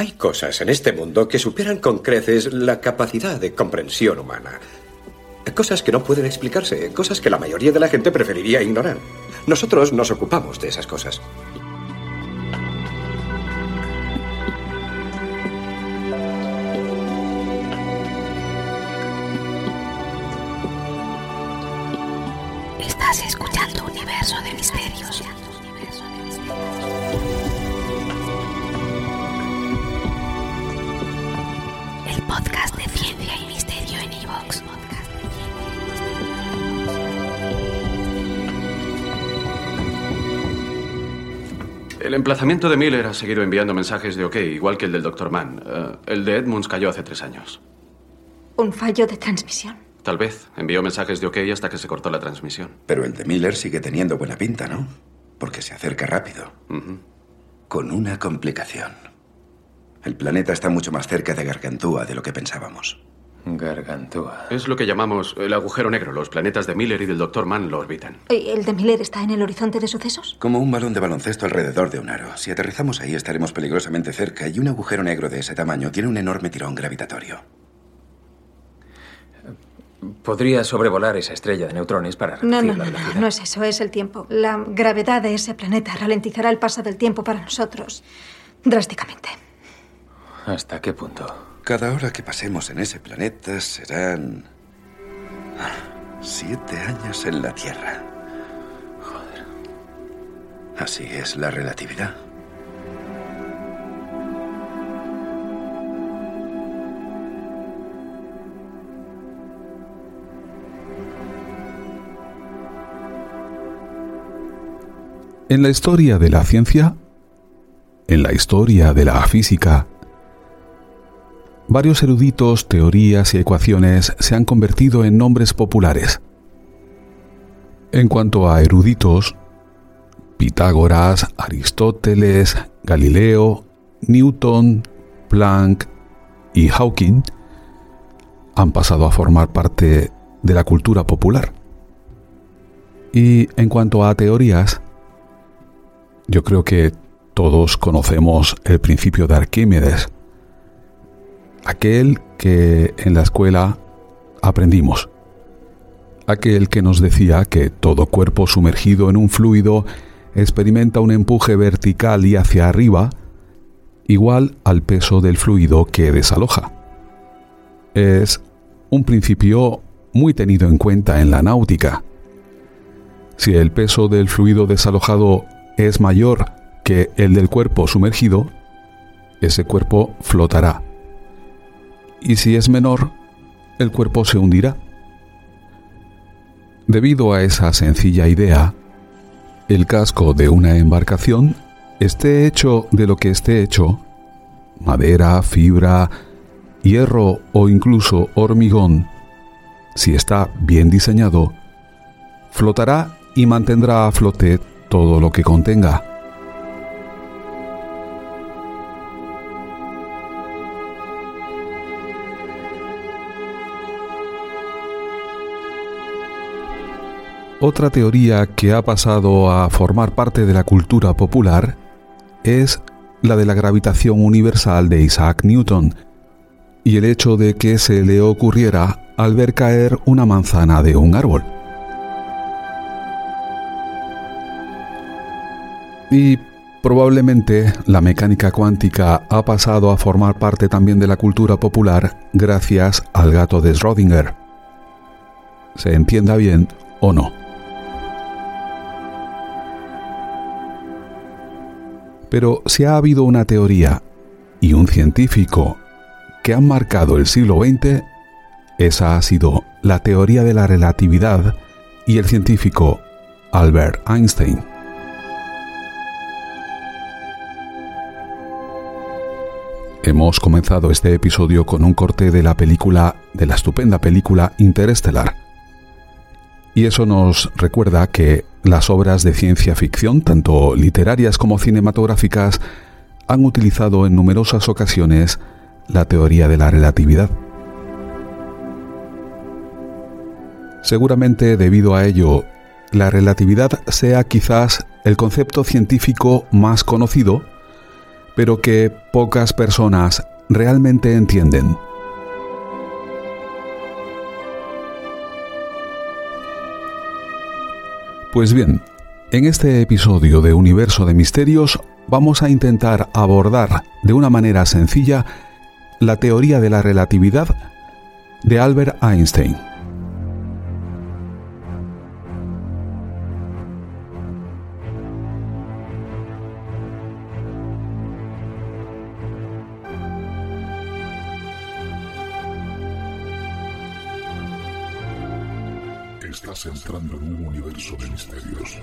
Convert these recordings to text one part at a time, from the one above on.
Hay cosas en este mundo que superan con creces la capacidad de comprensión humana. Cosas que no pueden explicarse, cosas que la mayoría de la gente preferiría ignorar. Nosotros nos ocupamos de esas cosas. Estás escuchando Universo de Misterios. El podcast de ciencia y misterio en Evox. El emplazamiento de Miller ha seguido enviando mensajes de OK, igual que el del Dr. Mann. Eh, el de Edmunds cayó hace tres años. ¿Un fallo de transmisión? Tal vez. Envió mensajes de OK hasta que se cortó la transmisión. Pero el de Miller sigue teniendo buena pinta, ¿no? Porque se acerca rápido. Con una complicación. El planeta está mucho más cerca de Gargantúa de lo que pensábamos. Gargantúa. Es lo que llamamos el agujero negro. Los planetas de Miller y del Dr. Mann lo orbitan. ¿Y ¿El de Miller está en el horizonte de sucesos? Como un balón de baloncesto alrededor de un aro. Si aterrizamos ahí estaremos peligrosamente cerca y un agujero negro de ese tamaño tiene un enorme tirón gravitatorio. Podría sobrevolar esa estrella de neutrones para reducir No, no, la no, no, no es eso, es el tiempo. La gravedad de ese planeta ralentizará el paso del tiempo para nosotros drásticamente. ¿Hasta qué punto? Cada hora que pasemos en ese planeta serán... ah, Siete años en la Tierra. Joder. Así es la relatividad. En la historia de la ciencia, en la historia de la física, varios eruditos, teorías y ecuaciones se han convertido en nombres populares. En cuanto a eruditos, Pitágoras, Aristóteles, Galileo, Newton, Planck y Hawking han pasado a formar parte de la cultura popular. Y en cuanto a teorías, yo creo que todos conocemos el principio de Arquímedes, aquel que en la escuela aprendimos, aquel que nos decía que todo cuerpo sumergido en un fluido experimenta un empuje vertical y hacia arriba igual al peso del fluido que desaloja. Es un principio muy tenido en cuenta en la náutica. Si el peso del fluido desalojado es mayor que el del cuerpo sumergido, ese cuerpo flotará. Y si es menor, el cuerpo se hundirá. Debido a esa sencilla idea, el casco de una embarcación, esté hecho de lo que esté hecho, madera, fibra, hierro o incluso hormigón, si está bien diseñado, flotará y mantendrá a flote todo lo que contenga. Otra teoría que ha pasado a formar parte de la cultura popular es la de la gravitación universal de Isaac Newton y el hecho de que se le ocurriera al ver caer una manzana de un árbol. Y probablemente la mecánica cuántica ha pasado a formar parte también de la cultura popular gracias al gato de Schrödinger. Se entienda bien o no. Pero si ha habido una teoría y un científico que han marcado el siglo XX, esa ha sido la teoría de la relatividad y el científico Albert Einstein. Hemos comenzado este episodio con un corte de la película, de la estupenda película Interestelar. Y eso nos recuerda que las obras de ciencia ficción, tanto literarias como cinematográficas, han utilizado en numerosas ocasiones la teoría de la relatividad. Seguramente debido a ello, la relatividad sea quizás el concepto científico más conocido, pero que pocas personas realmente entienden. Pues bien, en este episodio de Universo de Misterios vamos a intentar abordar de una manera sencilla la teoría de la relatividad de Albert Einstein. Estás entrando en un universo de misterios.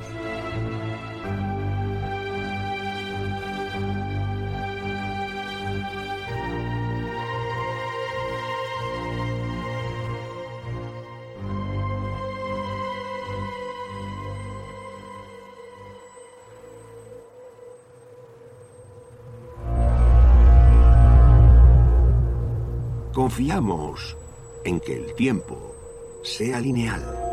Confiamos en que el tiempo sea lineal.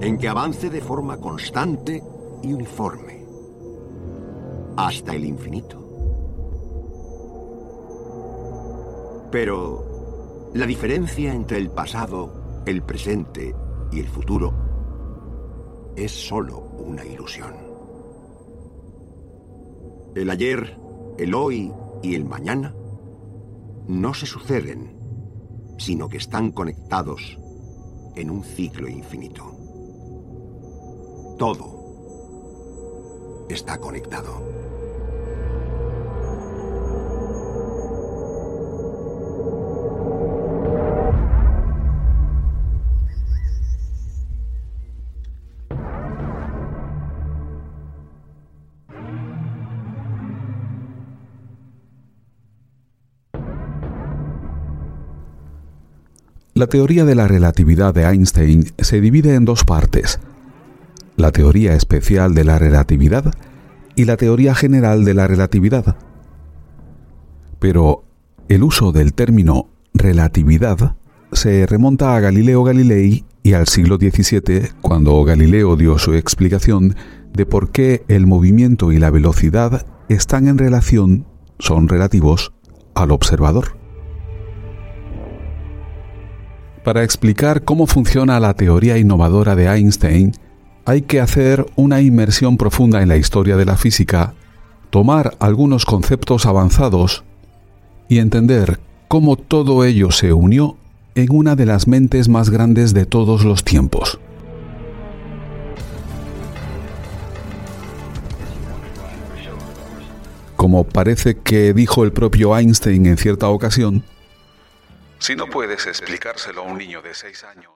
En que avance de forma constante y uniforme. Hasta el infinito. Pero la diferencia entre el pasado, el presente y el futuro es solo una ilusión. El ayer, el hoy y el mañana no se suceden, sino que están conectados en un ciclo infinito. Todo está conectado. La teoría de la relatividad de Einstein se divide en dos partes, la teoría especial de la relatividad y la teoría general de la relatividad. Pero el uso del término relatividad se remonta a Galileo Galilei y al siglo XVII, cuando Galileo dio su explicación de por qué el movimiento y la velocidad están en relación, son relativos, al observador. Para explicar cómo funciona la teoría innovadora de Einstein, hay que hacer una inmersión profunda en la historia de la física, tomar algunos conceptos avanzados y entender cómo todo ello se unió en una de las mentes más grandes de todos los tiempos. Como parece que dijo el propio Einstein en cierta ocasión, si no puedes explicárselo a un niño de 6 años.